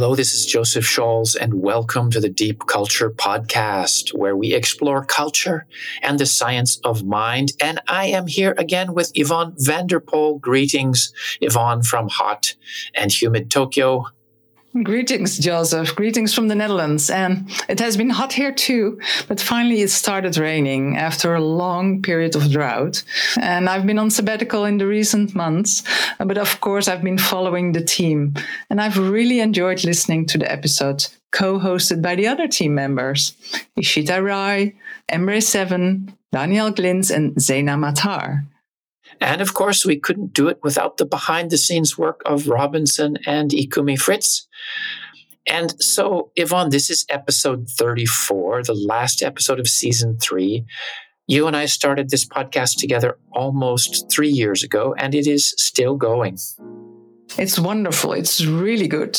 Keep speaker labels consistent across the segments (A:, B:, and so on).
A: Hello, this is Joseph Shaules, and welcome to the Deep Culture Podcast, where we explore culture and the science of mind. And I am here again with Yvonne Vanderpoel. Greetings, Yvonne from hot and humid Tokyo.
B: Greetings, Joseph. Greetings from the Netherlands. And it has been hot here too, but finally it started raining after a long period of drought. And I've been on sabbatical in the recent months, but of course I've been following the team. And I've really enjoyed listening to the episode co-hosted by the other team members, Ishita Rai, Emre Seven, Daniel Glintz, and Zena Matar.
A: And of course, we couldn't do it without the behind the scenes work of Robinson and Ikumi Fritz. And so, Yvonne, this is episode 34, the last episode of season three. You and I started this podcast together almost three years ago, and it is still going.
B: It's wonderful. It's really good.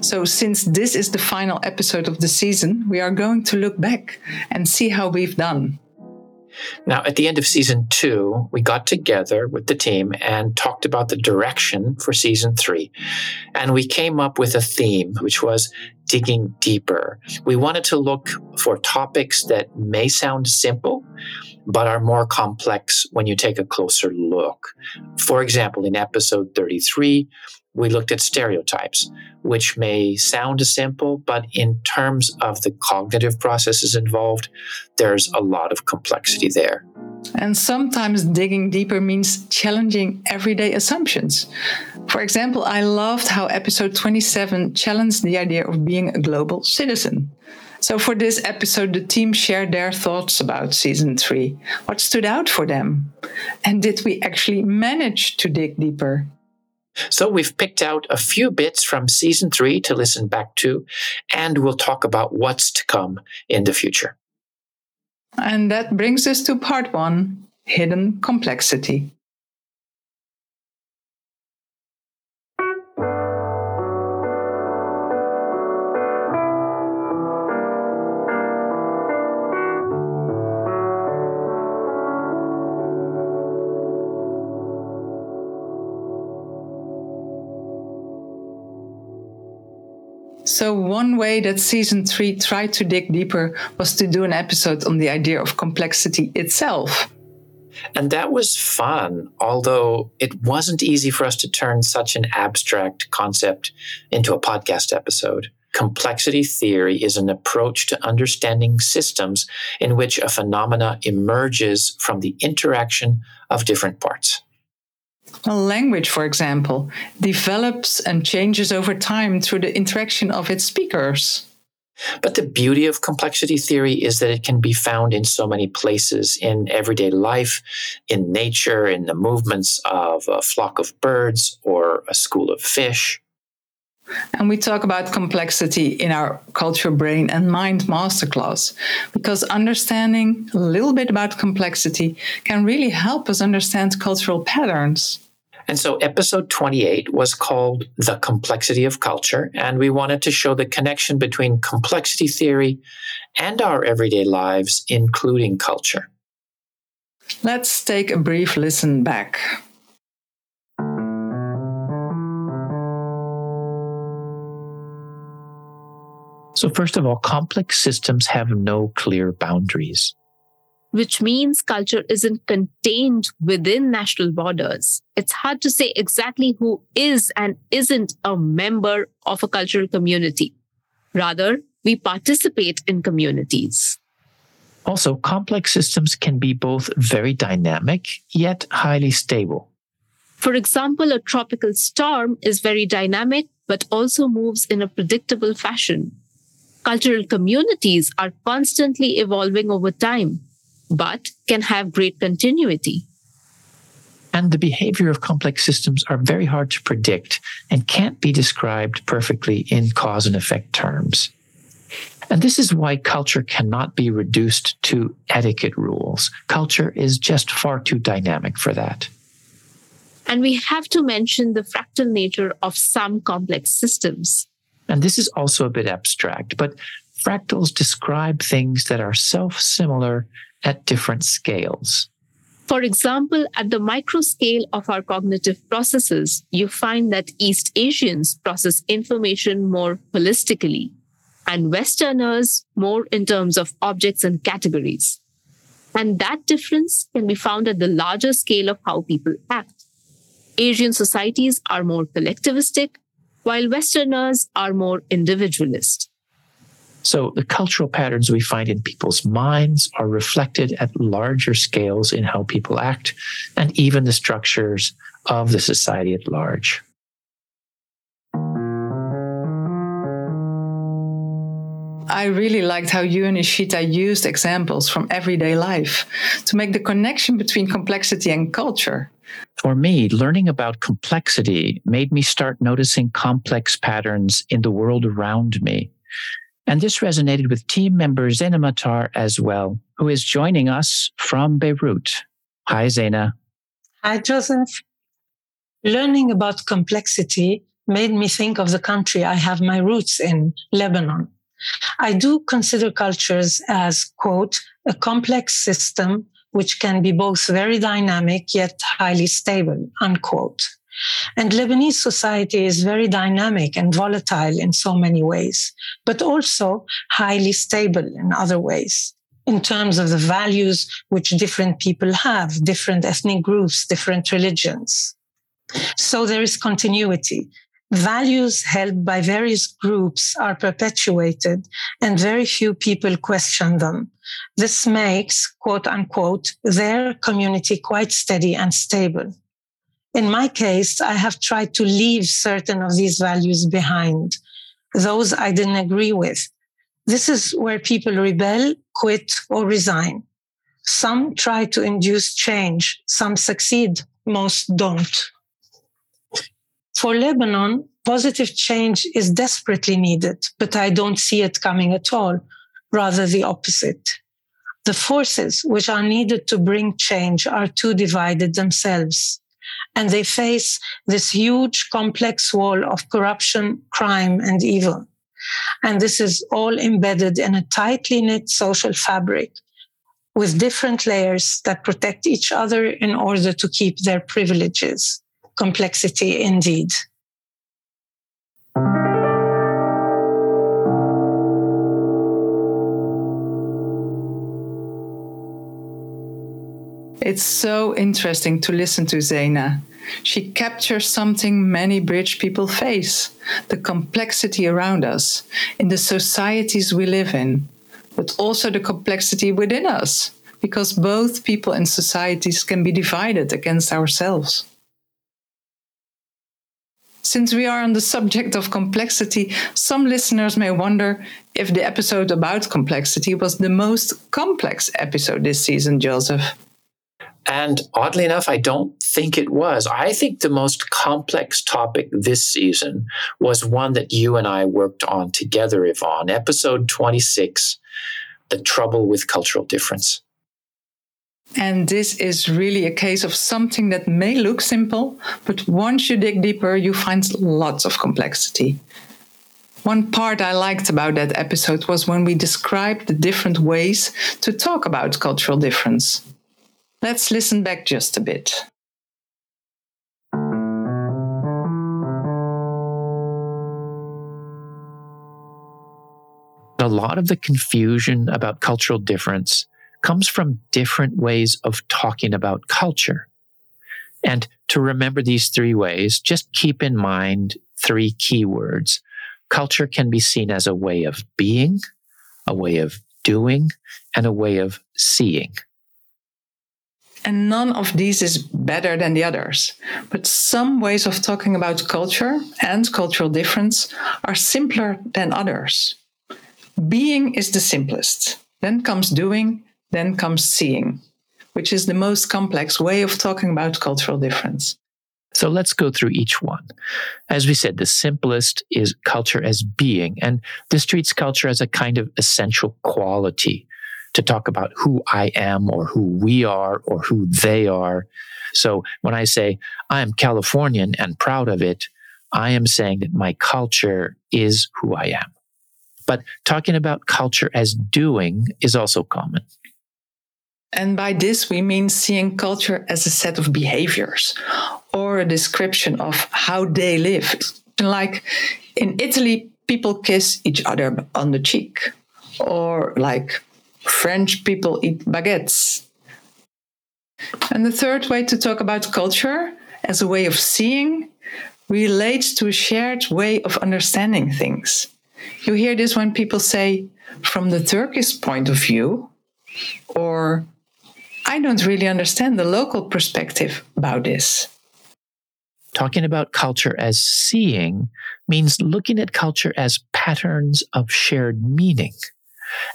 B: So, since this is the final episode of the season, we are going to look back and see how we've done.
A: Now, at the end of season two, we got together with the team and talked about the direction for season three. And we came up with a theme, which was digging deeper. We wanted to look for topics that may sound simple, but are more complex when you take a closer look. For example, in episode 33, we looked at stereotypes, which may sound simple, but in terms of the cognitive processes involved, there's a lot of complexity there.
B: And sometimes digging deeper means challenging everyday assumptions. For example, I loved how episode 27 challenged the idea of being a global citizen. So, for this episode, the team shared their thoughts about season three. What stood out for them? And did we actually manage to dig deeper?
A: So we've picked out a few bits from season three to listen back to, and we'll talk about what's to come in the future.
B: And that brings us to part one hidden complexity. Way that season three tried to dig deeper was to do an episode on the idea of complexity itself.
A: And that was fun, although it wasn't easy for us to turn such an abstract concept into a podcast episode. Complexity theory is an approach to understanding systems in which a phenomena emerges from the interaction of different parts.
B: A language, for example, develops and changes over time through the interaction of its speakers.
A: But the beauty of complexity theory is that it can be found in so many places in everyday life, in nature, in the movements of a flock of birds or a school of fish.
B: And we talk about complexity in our Culture, Brain, and Mind masterclass because understanding a little bit about complexity can really help us understand cultural patterns.
A: And so, episode 28 was called The Complexity of Culture. And we wanted to show the connection between complexity theory and our everyday lives, including culture.
B: Let's take a brief listen back.
A: So, first of all, complex systems have no clear boundaries.
C: Which means culture isn't contained within national borders. It's hard to say exactly who is and isn't a member of a cultural community. Rather, we participate in communities.
A: Also, complex systems can be both very dynamic yet highly stable.
C: For example, a tropical storm is very dynamic, but also moves in a predictable fashion. Cultural communities are constantly evolving over time, but can have great continuity.
A: And the behavior of complex systems are very hard to predict and can't be described perfectly in cause and effect terms. And this is why culture cannot be reduced to etiquette rules. Culture is just far too dynamic for that.
C: And we have to mention the fractal nature of some complex systems.
A: And this is also a bit abstract, but fractals describe things that are self similar at different scales.
C: For example, at the micro scale of our cognitive processes, you find that East Asians process information more holistically and Westerners more in terms of objects and categories. And that difference can be found at the larger scale of how people act. Asian societies are more collectivistic, while Westerners are more individualist.
A: So the cultural patterns we find in people's minds are reflected at larger scales in how people act and even the structures of the society at large.
B: I really liked how you and Ishita used examples from everyday life to make the connection between complexity and culture.
A: For me, learning about complexity made me start noticing complex patterns in the world around me. And this resonated with team member Zena Matar as well, who is joining us from Beirut. Hi, Zena.
D: Hi, Joseph. Learning about complexity made me think of the country I have my roots in, Lebanon. I do consider cultures as, quote, a complex system which can be both very dynamic yet highly stable, unquote. And Lebanese society is very dynamic and volatile in so many ways, but also highly stable in other ways in terms of the values which different people have, different ethnic groups, different religions. So there is continuity values held by various groups are perpetuated and very few people question them. This makes, quote unquote, their community quite steady and stable. In my case, I have tried to leave certain of these values behind, those I didn't agree with. This is where people rebel, quit, or resign. Some try to induce change. Some succeed. Most don't. For Lebanon, positive change is desperately needed, but I don't see it coming at all, rather the opposite. The forces which are needed to bring change are too divided themselves. And they face this huge complex wall of corruption, crime, and evil. And this is all embedded in a tightly knit social fabric with different layers that protect each other in order to keep their privileges complexity indeed.
B: It's so interesting to listen to Zeina. She captures something many bridge people face the complexity around us, in the societies we live in, but also the complexity within us, because both people and societies can be divided against ourselves. Since we are on the subject of complexity, some listeners may wonder if the episode about complexity was the most complex episode this season, Joseph.
A: And oddly enough, I don't think it was. I think the most complex topic this season was one that you and I worked on together, Yvonne, episode 26 The Trouble with Cultural Difference.
B: And this is really a case of something that may look simple, but once you dig deeper, you find lots of complexity. One part I liked about that episode was when we described the different ways to talk about cultural difference. Let's listen back just a bit.
A: A lot of the confusion about cultural difference comes from different ways of talking about culture. And to remember these three ways, just keep in mind three keywords. Culture can be seen as a way of being, a way of doing, and a way of seeing.
B: And none of these is better than the others. But some ways of talking about culture and cultural difference are simpler than others. Being is the simplest. Then comes doing, then comes seeing, which is the most complex way of talking about cultural difference.
A: So let's go through each one. As we said, the simplest is culture as being, and this treats culture as a kind of essential quality to talk about who I am or who we are or who they are. So when I say I am Californian and proud of it, I am saying that my culture is who I am. But talking about culture as doing is also common.
B: And by this, we mean seeing culture as a set of behaviors or a description of how they live. Like in Italy, people kiss each other on the cheek, or like French people eat baguettes. And the third way to talk about culture as a way of seeing relates to a shared way of understanding things. You hear this when people say, from the Turkish point of view, or I don't really understand the local perspective about this.
A: Talking about culture as seeing means looking at culture as patterns of shared meaning.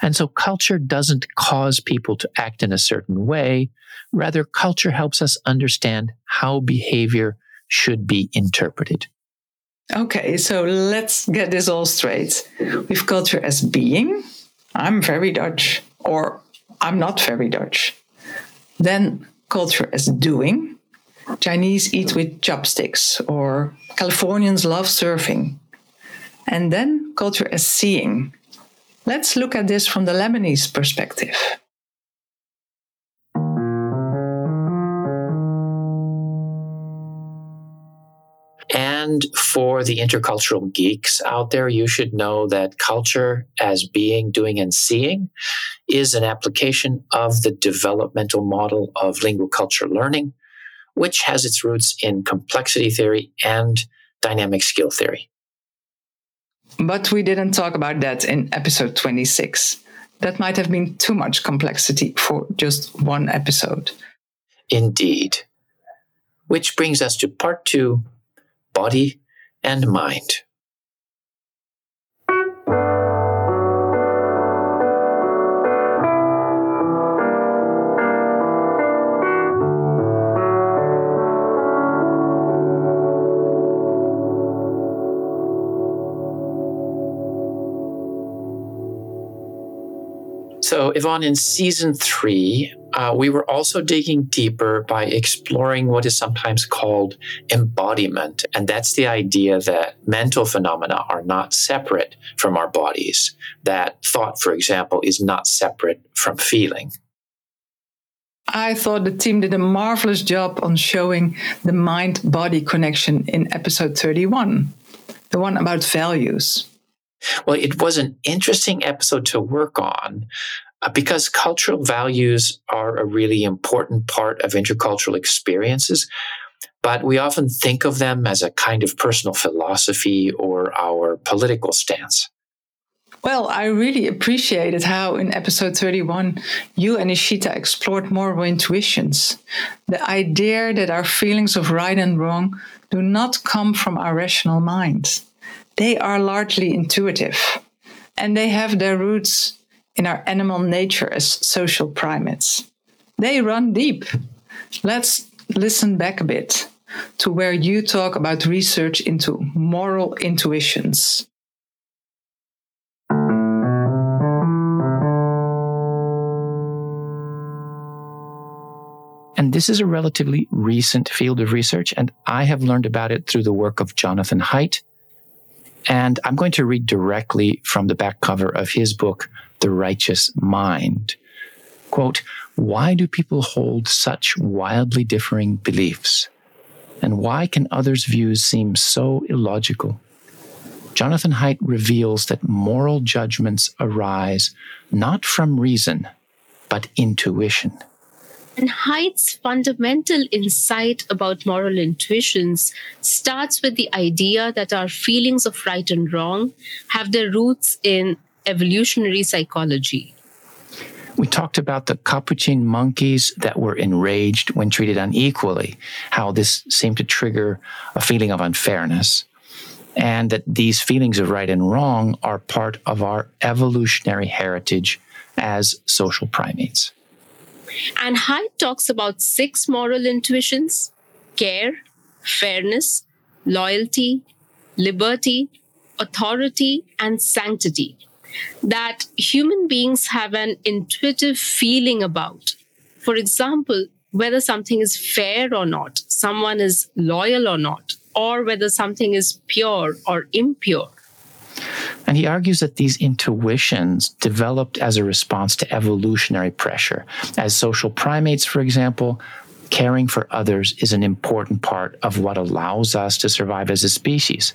A: And so culture doesn't cause people to act in a certain way. Rather, culture helps us understand how behavior should be interpreted.
B: Okay, so let's get this all straight. We've culture as being. I'm very Dutch, or I'm not very Dutch. Then culture as doing. Chinese eat with chopsticks, or Californians love surfing. And then culture as seeing. Let's look at this from the Lebanese perspective.
A: And for the intercultural geeks out there, you should know that culture as being, doing, and seeing is an application of the developmental model of linguaculture learning, which has its roots in complexity theory and dynamic skill theory.
B: But we didn't talk about that in episode 26. That might have been too much complexity for just one episode.
A: Indeed. Which brings us to part two body and mind. So, Yvonne, in season three, uh, we were also digging deeper by exploring what is sometimes called embodiment. And that's the idea that mental phenomena are not separate from our bodies, that thought, for example, is not separate from feeling.
B: I thought the team did a marvelous job on showing the mind body connection in episode 31, the one about values.
A: Well, it was an interesting episode to work on Uh, because cultural values are a really important part of intercultural experiences. But we often think of them as a kind of personal philosophy or our political stance.
B: Well, I really appreciated how in episode 31 you and Ishita explored moral intuitions. The idea that our feelings of right and wrong do not come from our rational minds they are largely intuitive and they have their roots in our animal nature as social primates. They run deep. Let's listen back a bit to where you talk about research into moral intuitions.
A: And this is a relatively recent field of research, and I have learned about it through the work of Jonathan Haidt and I'm going to read directly from the back cover of his book, The Righteous Mind. Quote, why do people hold such wildly differing beliefs? And why can others' views seem so illogical? Jonathan Haidt reveals that moral judgments arise not from reason, but intuition.
C: And Haidt's fundamental insight about moral intuitions starts with the idea that our feelings of right and wrong have their roots in evolutionary psychology.
A: We talked about the capuchin monkeys that were enraged when treated unequally, how this seemed to trigger a feeling of unfairness, and that these feelings of right and wrong are part of our evolutionary heritage as social primates.
C: And Haidt talks about six moral intuitions care, fairness, loyalty, liberty, authority, and sanctity that human beings have an intuitive feeling about. For example, whether something is fair or not, someone is loyal or not, or whether something is pure or impure.
A: And he argues that these intuitions developed as a response to evolutionary pressure. As social primates, for example, caring for others is an important part of what allows us to survive as a species.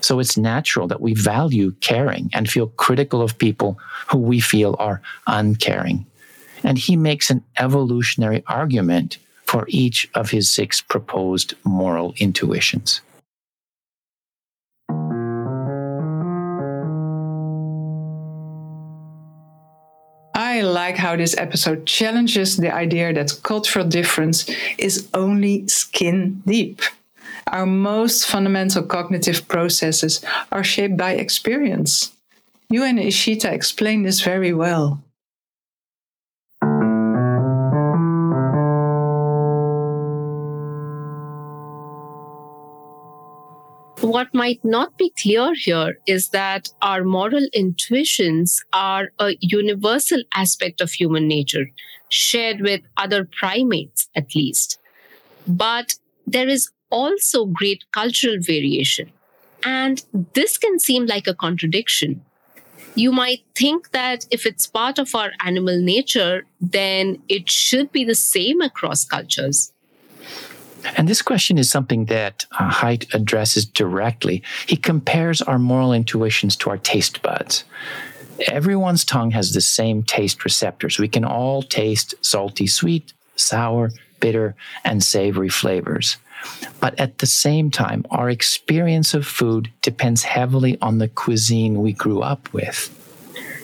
A: So it's natural that we value caring and feel critical of people who we feel are uncaring. And he makes an evolutionary argument for each of his six proposed moral intuitions.
B: I like how this episode challenges the idea that cultural difference is only skin deep. Our most fundamental cognitive processes are shaped by experience. You and Ishita explain this very well.
C: what might not be clear here is that our moral intuitions are a universal aspect of human nature, shared with other primates at least. But there is also great cultural variation. And this can seem like a contradiction. You might think that if it's part of our animal nature, then it should be the same across cultures.
A: And this question is something that uh, Haidt addresses directly. He compares our moral intuitions to our taste buds. Everyone's tongue has the same taste receptors. We can all taste salty, sweet, sour, bitter, and savory flavors. But at the same time, our experience of food depends heavily on the cuisine we grew up with.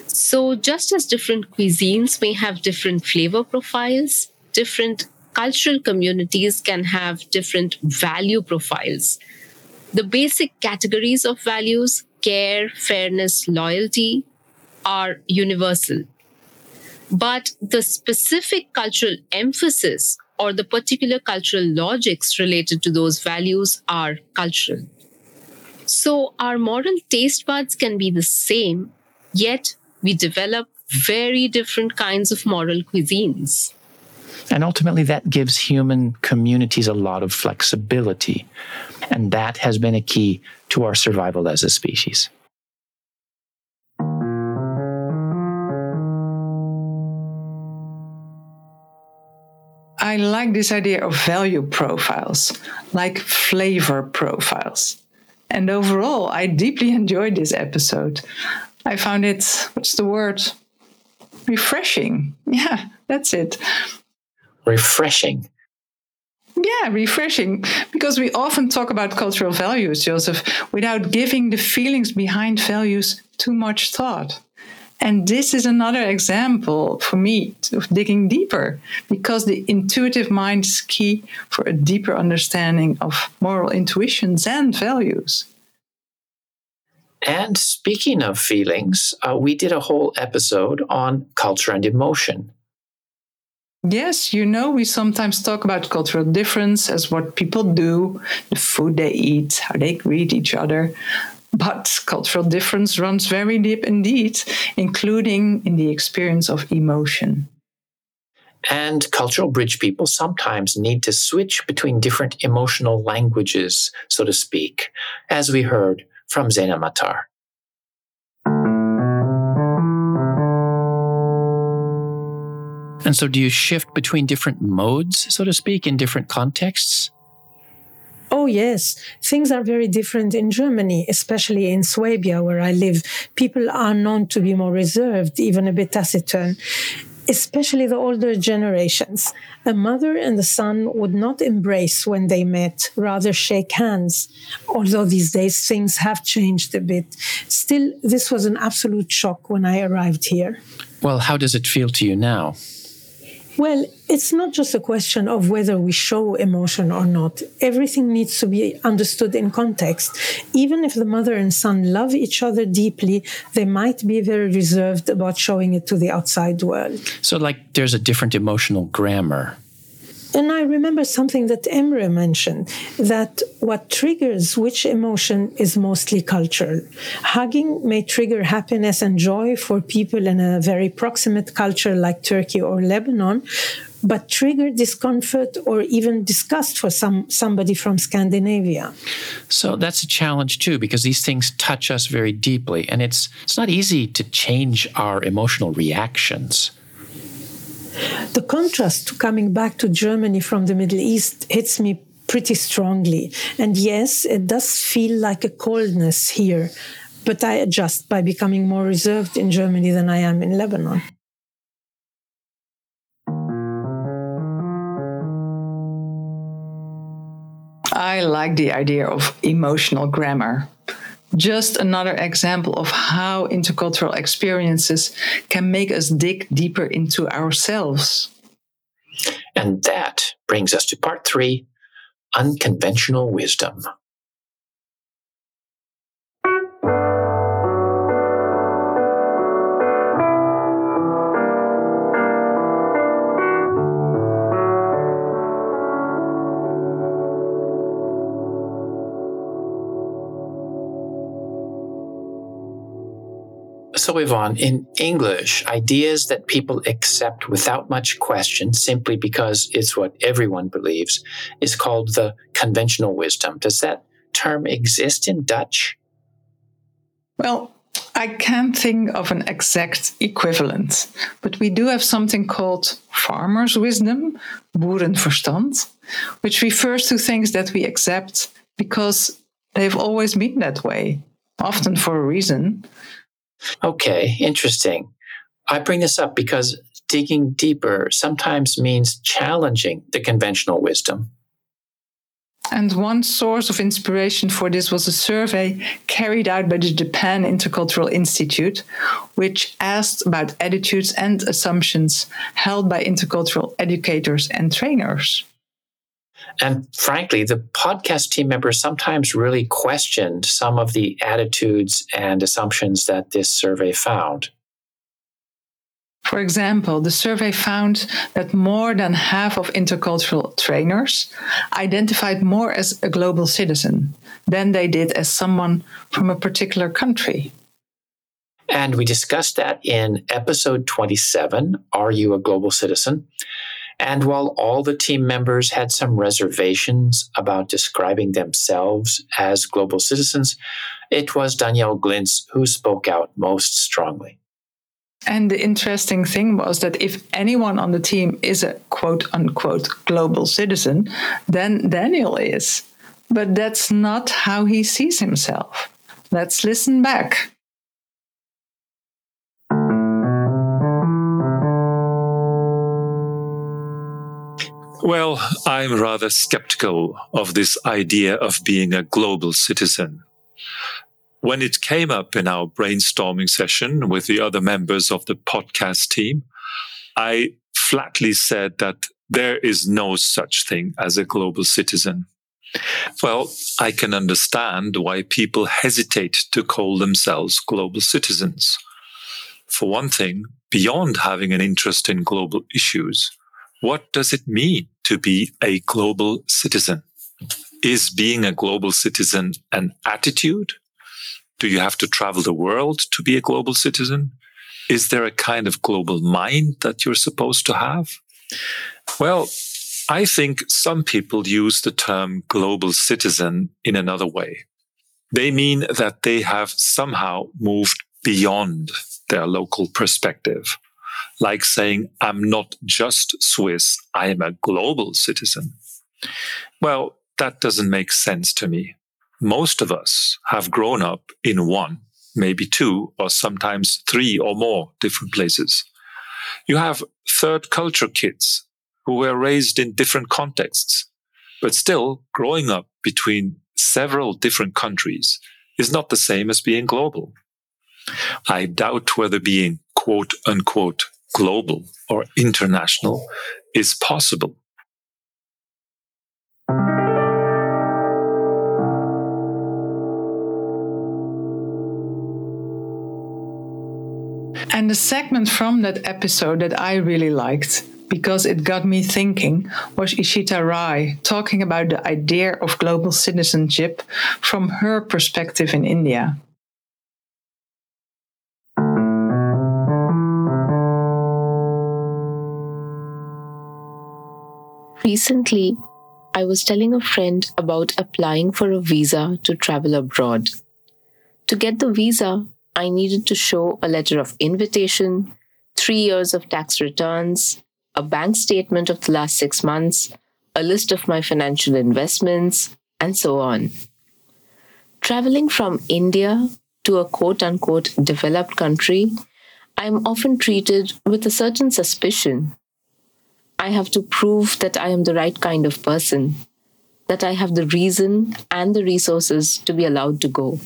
C: So, just as different cuisines may have different flavor profiles, different cultural communities can have different value profiles. The basic categories of values, care, fairness, loyalty, are universal. But the specific cultural emphasis or the particular cultural logics related to those values are cultural. So our moral taste buds can be the same, yet we develop very different kinds of moral cuisines.
A: And ultimately, that gives human communities a lot of flexibility. And that has been a key to our survival as a species.
B: I like this idea of value profiles, like flavor profiles. And overall, I deeply enjoyed this episode. I found it, what's the word? Refreshing. Yeah, that's it
A: refreshing.
B: Yeah, refreshing. Because we often talk about cultural values, Joseph, without giving the feelings behind values too much thought. And this is another example for me of digging deeper because the intuitive mind is key for a deeper understanding of moral intuitions and values.
A: And speaking of feelings, uh, we did a whole episode on culture and emotion.
B: Yes, you know, we sometimes talk about cultural difference as what people do, the food they eat, how they greet each other. But cultural difference runs very deep indeed, including in the experience of emotion.
A: And cultural bridge people sometimes need to switch between different emotional languages, so to speak, as we heard from Zena Matar. And so, do you shift between different modes, so to speak, in different contexts?
D: Oh, yes. Things are very different in Germany, especially in Swabia, where I live. People are known to be more reserved, even a bit taciturn, especially the older generations. A mother and a son would not embrace when they met, rather shake hands. Although these days things have changed a bit. Still, this was an absolute shock when I arrived here.
A: Well, how does it feel to you now?
D: Well, it's not just a question of whether we show emotion or not. Everything needs to be understood in context. Even if the mother and son love each other deeply, they might be very reserved about showing it to the outside world.
A: So, like, there's a different emotional grammar.
D: And I remember something that Emre mentioned that what triggers which emotion is mostly cultural. Hugging may trigger happiness and joy for people in a very proximate culture like Turkey or Lebanon,
E: but trigger discomfort or even disgust for some somebody from Scandinavia.
A: So that's a challenge too, because these things touch us very deeply, and it's it's not easy to change our emotional reactions.
E: The contrast to coming back to Germany from the Middle East hits me pretty strongly. And yes, it does feel like a coldness here, but I adjust by becoming more reserved in Germany than I am in Lebanon.
B: I like the idea of emotional grammar. Just another example of how intercultural experiences can make us dig deeper into ourselves.
A: And that brings us to part three unconventional wisdom. So, Yvonne, in English, ideas that people accept without much question simply because it's what everyone believes is called the conventional wisdom. Does that term exist in Dutch?
B: Well, I can't think of an exact equivalent, but we do have something called farmer's wisdom, boerenverstand, which refers to things that we accept because they've always been that way, often for a reason.
A: Okay, interesting. I bring this up because digging deeper sometimes means challenging the conventional wisdom.
B: And one source of inspiration for this was a survey carried out by the Japan Intercultural Institute, which asked about attitudes and assumptions held by intercultural educators and trainers.
A: And frankly, the podcast team members sometimes really questioned some of the attitudes and assumptions that this survey found.
B: For example, the survey found that more than half of intercultural trainers identified more as a global citizen than they did as someone from a particular country.
A: And we discussed that in episode 27 Are You a Global Citizen? And while all the team members had some reservations about describing themselves as global citizens, it was Daniel Glintz who spoke out most strongly.
B: And the interesting thing was that if anyone on the team is a quote unquote global citizen, then Daniel is. But that's not how he sees himself. Let's listen back.
F: Well, I'm rather skeptical of this idea of being a global citizen. When it came up in our brainstorming session with the other members of the podcast team, I flatly said that there is no such thing as a global citizen. Well, I can understand why people hesitate to call themselves global citizens. For one thing, beyond having an interest in global issues, what does it mean to be a global citizen? Is being a global citizen an attitude? Do you have to travel the world to be a global citizen? Is there a kind of global mind that you're supposed to have? Well, I think some people use the term global citizen in another way. They mean that they have somehow moved beyond their local perspective like saying, I'm not just Swiss, I am a global citizen. Well, that doesn't make sense to me. Most of us have grown up in one, maybe two, or sometimes three or more different places. You have third culture kids who were raised in different contexts, but still growing up between several different countries is not the same as being global. I doubt whether being quote unquote global or international is possible.
B: And the segment from that episode that I really liked because it got me thinking was Ishita Rai talking about the idea of global citizenship from her perspective in India.
C: Recently, I was telling a friend about applying for a visa to travel abroad. To get the visa, I needed to show a letter of invitation, three years of tax returns, a bank statement of the last six months, a list of my financial investments, and so on. Traveling from India to a quote unquote developed country, I am often treated with a certain suspicion. I have to prove that I am the right kind of person, that I have the reason and the resources to be allowed to go.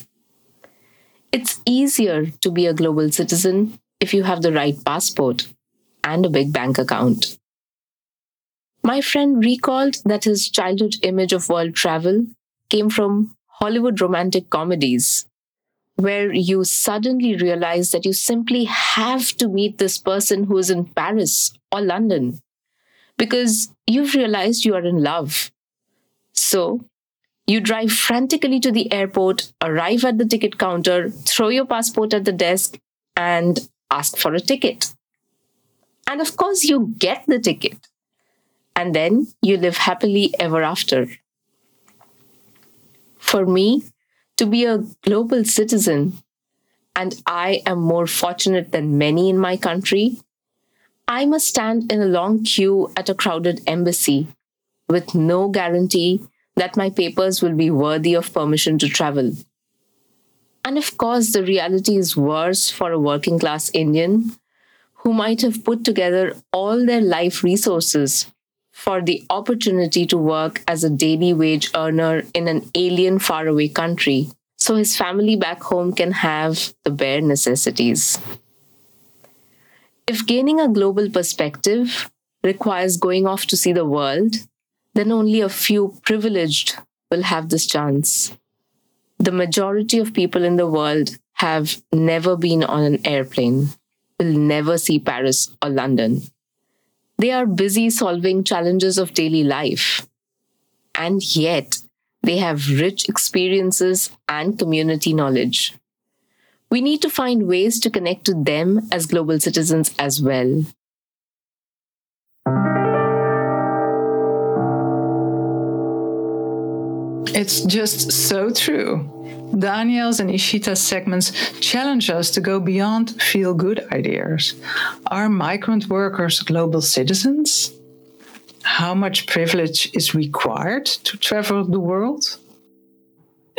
C: It's easier to be a global citizen if you have the right passport and a big bank account. My friend recalled that his childhood image of world travel came from Hollywood romantic comedies, where you suddenly realize that you simply have to meet this person who is in Paris or London because you've realized you are in love. So you drive frantically to the airport, arrive at the ticket counter, throw your passport at the desk, and ask for a ticket. And of course, you get the ticket and then you live happily ever after. For me, to be a global citizen, and I am more fortunate than many in my country, I must stand in a long queue at a crowded embassy with no guarantee that my papers will be worthy of permission to travel. And of course, the reality is worse for a working class Indian who might have put together all their life resources for the opportunity to work as a daily wage earner in an alien, faraway country so his family back home can have the bare necessities. If gaining a global perspective requires going off to see the world, then only a few privileged will have this chance. The majority of people in the world have never been on an airplane, will never see Paris or London. They are busy solving challenges of daily life. And yet, they have rich experiences and community knowledge. We need to find ways to connect to them as global citizens as well.
B: It's just so true. Daniel's and Ishita's segments challenge us to go beyond feel good ideas. Are migrant workers global citizens? How much privilege is required to travel the world?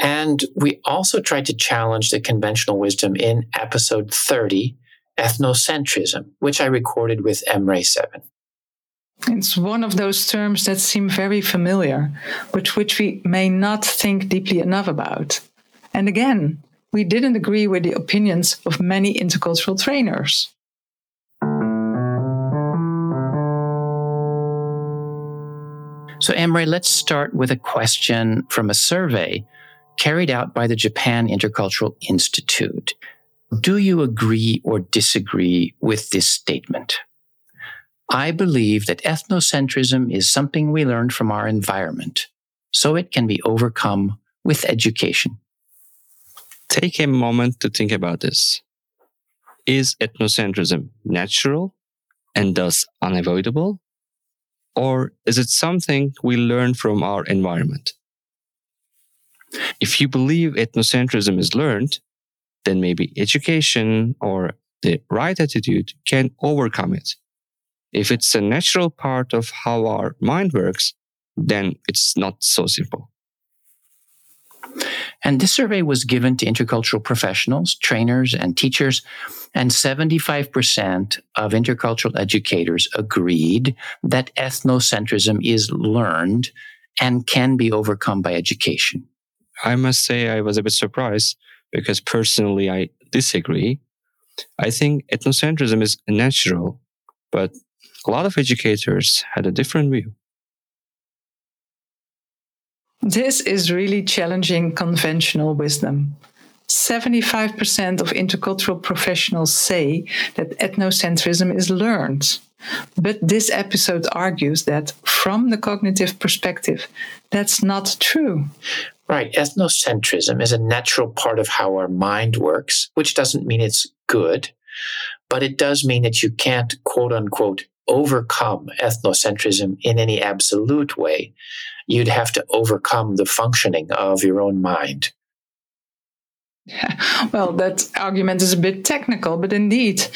A: And we also tried to challenge the conventional wisdom in episode 30, ethnocentrism, which I recorded with Emre Seven.
B: It's one of those terms that seem very familiar, but which we may not think deeply enough about. And again, we didn't agree with the opinions of many intercultural trainers.
A: So, Emre, let's start with a question from a survey carried out by the Japan Intercultural Institute. Do you agree or disagree with this statement? I believe that ethnocentrism is something we learn from our environment, so it can be overcome with education.
G: Take a moment to think about this. Is ethnocentrism natural and thus unavoidable? Or is it something we learn from our environment? If you believe ethnocentrism is learned, then maybe education or the right attitude can overcome it. If it's a natural part of how our mind works, then it's not so simple.
A: And this survey was given to intercultural professionals, trainers, and teachers. And 75% of intercultural educators agreed that ethnocentrism is learned and can be overcome by education.
G: I must say I was a bit surprised because personally I disagree. I think ethnocentrism is natural, but a lot of educators had a different view.
B: This is really challenging conventional wisdom. 75% of intercultural professionals say that ethnocentrism is learned. But this episode argues that from the cognitive perspective, that's not true.
A: Right. Ethnocentrism is a natural part of how our mind works, which doesn't mean it's good, but it does mean that you can't, quote unquote, overcome ethnocentrism in any absolute way, you'd have to overcome the functioning of your own mind.
B: Well, that argument is a bit technical, but indeed.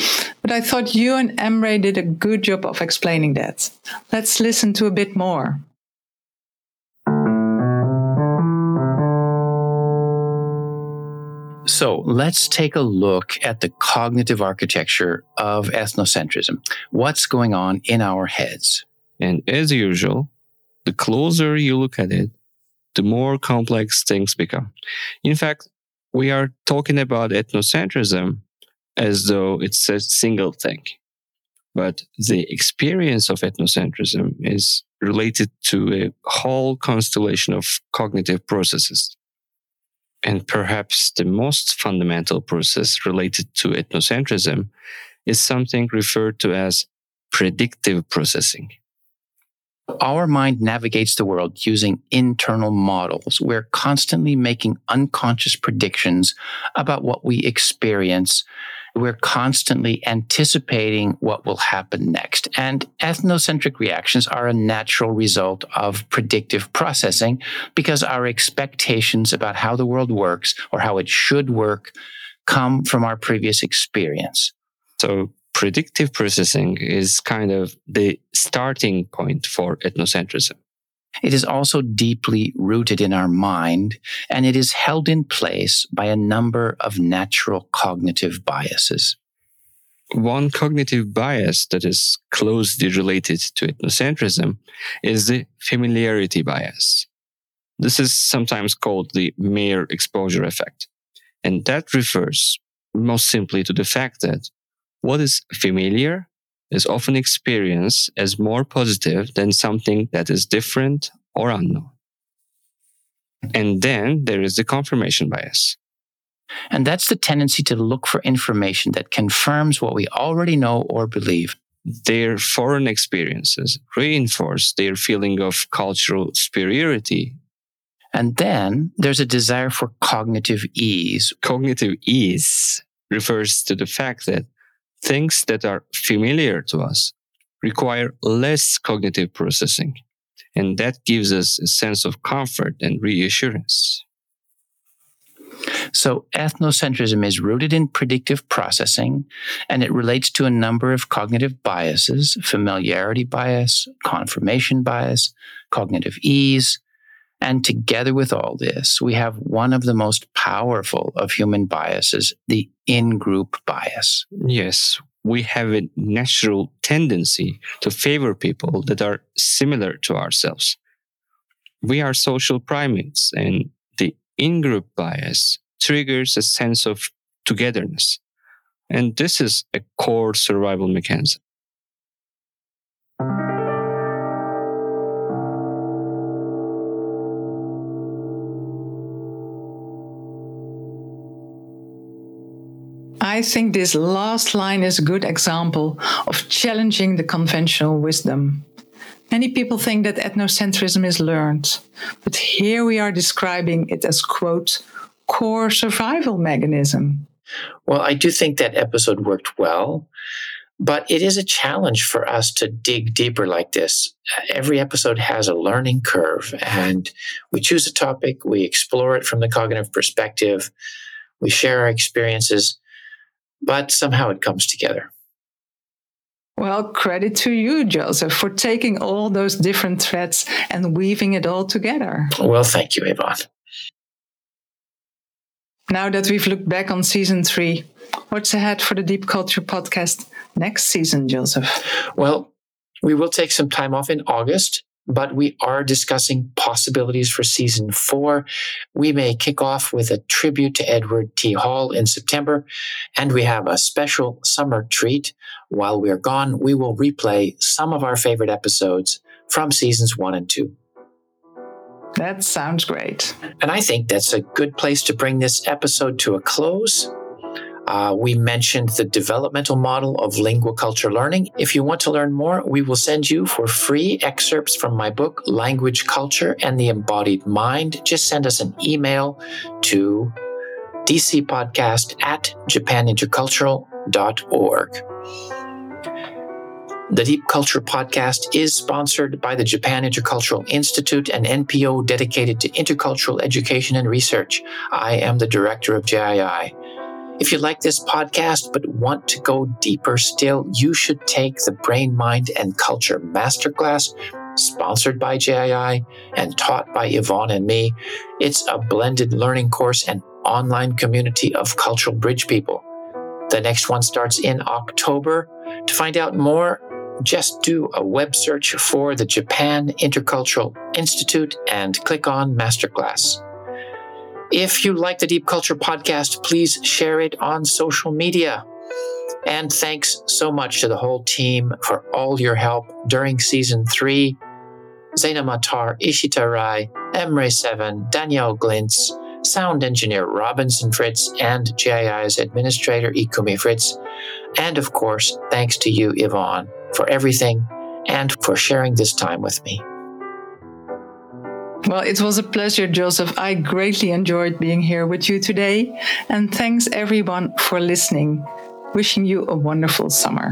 B: But I thought you and Emre did a good job of explaining that. Let's listen to a bit more.
H: So let's take a look at the cognitive architecture of ethnocentrism. What's going on in our heads?
G: And as usual, the closer you look at it, the more complex things become. In fact, we are talking about ethnocentrism as though it's a single thing. But the experience of ethnocentrism is related to a whole constellation of cognitive processes. And perhaps the most fundamental process related to ethnocentrism is something referred to as predictive processing.
H: Our mind navigates the world using internal models. We're constantly making unconscious predictions about what we experience. We're constantly anticipating what will happen next. And ethnocentric reactions are a natural result of predictive processing because our expectations about how the world works or how it should work come from our previous experience.
G: So predictive processing is kind of the starting point for ethnocentrism.
H: It is also deeply rooted in our mind, and it is held in place by a number of natural cognitive biases.
G: One cognitive bias that is closely related to ethnocentrism is the familiarity bias. This is sometimes called the mere exposure effect. And that refers most simply to the fact that what is familiar is often experienced as more positive than something that is different or unknown. And then there is the confirmation bias.
H: And that's the tendency to look for information that confirms what we already know or believe.
G: Their foreign experiences reinforce their feeling of cultural superiority.
H: And then there's a desire for cognitive ease.
G: Cognitive ease refers to the fact that things that are familiar to us require less cognitive processing. And that gives us a sense of comfort and reassurance.
H: So, ethnocentrism is rooted in predictive processing and it relates to a number of cognitive biases familiarity bias, confirmation bias, cognitive ease, and together with all this, we have one of the most powerful of human biases, the in group bias.
G: Yes, we have a natural tendency to favor people that are similar to ourselves. We are social primates, and the in group bias triggers a sense of togetherness. And this is a core survival mechanism.
B: I think this last line is a good example of challenging the conventional wisdom. Many people think that ethnocentrism is learned, but here we are describing it as, quote, core survival mechanism.
A: Well, I do think that episode worked well, but it is a challenge for us to dig deeper like this. Every episode has a learning curve, and we choose a topic, we explore it from the cognitive perspective, we share our experiences, but somehow it comes together.
B: Well, credit to you, Joseph, for taking all those different threads and weaving it all together.
A: Well, thank you, Yvonne.
B: Now that we've looked back on season three, what's ahead for the Deep Culture podcast next season, Joseph?
A: Well, we will take some time off in August but we are discussing possibilities for season four. We may kick off with a tribute to Edward T. Hall in September, and we have a special summer treat. While we're gone, we will replay some of our favorite episodes from seasons one and two.
B: That sounds great.
A: And I think that's a good place to bring this episode to a close. Uh, we mentioned the developmental model of linguaculture learning. If you want to learn more, we will send you for free excerpts from my book, Language, Culture, and the Embodied Mind. Just send us an email to dcpodcast at japanintercultural.org. The Deep Culture podcast is sponsored by the Japan Intercultural Institute, an NPO dedicated to intercultural education and research. I am the director of JII. If you like this podcast but want to go deeper still, you should take the Brain, Mind, and Culture Masterclass, sponsored by JII and taught by Yvonne and me. It's a blended learning course and online community of cultural bridge people. The next one starts in October. To find out more, just do a web search for the Japan Intercultural Institute and click on Masterclass. If you like the Deep Culture podcast, please share it on social media. And thanks so much to the whole team for all your help during season three. Zaina Matar, Ishita Rai, Emre7, Daniel Glintz, sound engineer Robinson Fritz, and JII's administrator Ikumi Fritz. And of course, thanks to you, Yvonne for everything and for sharing this time with me.
B: Well, it was a pleasure, Joseph. I greatly enjoyed being here with you today. And thanks everyone for listening. Wishing you a wonderful summer.